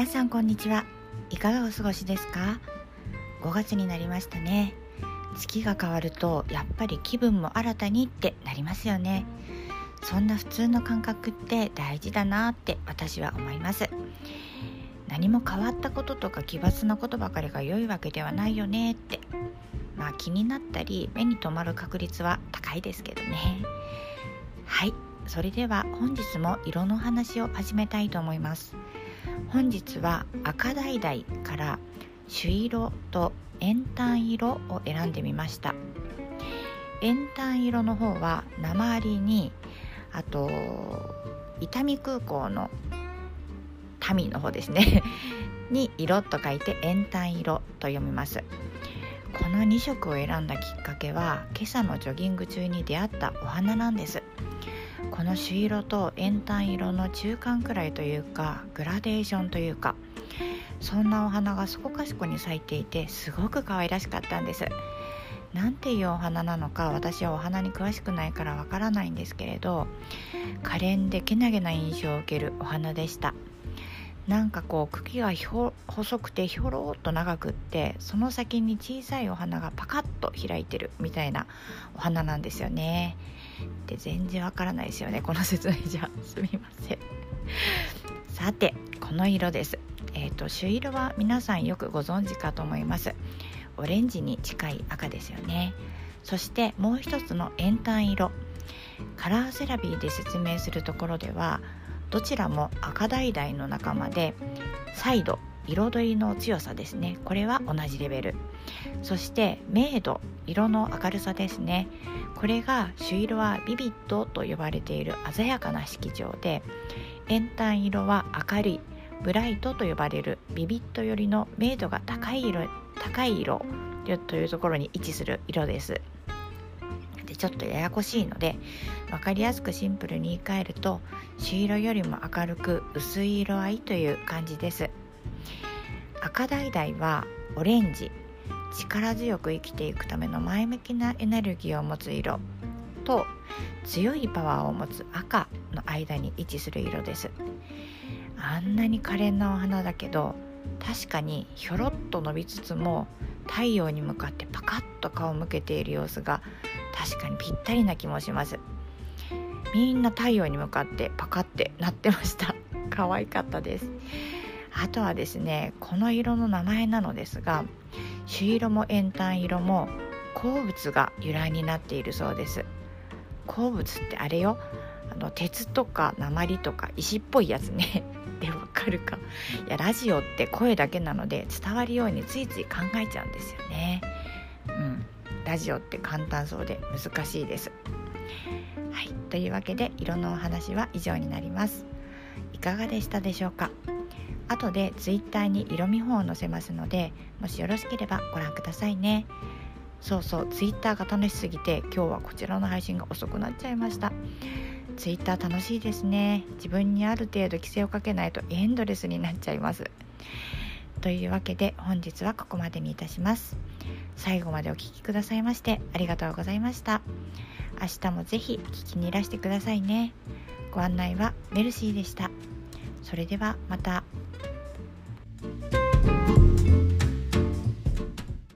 皆さんこんにちは。いかがお過ごしですか？5月になりましたね。月が変わるとやっぱり気分も新たにってなりますよね。そんな普通の感覚って大事だなって私は思います。何も変わったこととか奇抜なことばかりが良いわけではないよねってまあ気になったり目に留まる確率は高いですけどね。はい。それでは本日も色の話を始めたいと思います。本日は赤橙から朱色と円炭色を選んでみました。円炭色の方は鉛にあと伊丹空港の民の方ですね。に色と書いて円炭色と読みます。この2色を選んだきっかけは今朝のジョギング中に出会ったお花なんです。この朱色と円単色の中間くらいというかグラデーションというかそんなお花がそこかしこに咲いていてすごく可愛らしかったんです。なんていうお花なのか私はお花に詳しくないからわからないんですけれど可憐でけなげな印象を受けるお花でした。なんかこう茎が細くてひょろっと長くってその先に小さいお花がパカッと開いてるみたいなお花なんですよね。で全然わからないですよね この説明じゃ。すみません。さてこの色です。えっ、ー、と朱色は皆さんよくご存知かと思います。オレンジに近い赤ですよね。そしてもう一つの円炭色。カラーセラピーで説明するところではどちらも赤橙の仲間で再度彩りの強さですね。これは同じレベル。そして明度色の明るさですね。これが朱色はビビッドと呼ばれている鮮やかな色調で円炭色は明るいブライトと呼ばれるビビッド寄りの明度が高い色高い色というところに位置する色です。でちょっとややこしいので分かりやすくシンプルに言い換えると朱色よりも明るく薄い色合いという感じです。赤橙はオレンジ。力強く生きていくための前向きなエネルギーを持つ色。と強いパワーを持つ赤の間に位置する色です。あんなに可憐なお花だけど確かにひょろっと伸びつつも太陽に向かってパカッと顔を向けている様子が確かにぴったりな気もします。みんな太陽に向かってパカってなってました。可愛かったです。あとはですねこの色の名前なのですが朱色も円炭色も鉱物が由来になっているそうです。鉱物ってあれよ。あの鉄とか鉛とか石っぽいやつね。でわかるか。いやラジオって声だけなので伝わるようについつい考えちゃうんですよね。うん。ラジオって簡単そうで難しいです。はい。というわけで色のお話は以上になります。いかがでしたでしょうか？後で Twitter に色見本を載せますのでもしよろしければご覧くださいね。そうそう Twitter が楽しすぎて今日はこちらの配信が遅くなっちゃいました。ツイッター楽しいですね。自分にある程度規制をかけないとエンドレスになっちゃいます。というわけで本日はここまでにいたします。最後までお聴きくださいましてありがとうございました。明日もぜひ聞きにいらしてくださいね。ご案内はメルシーでした。それではまた。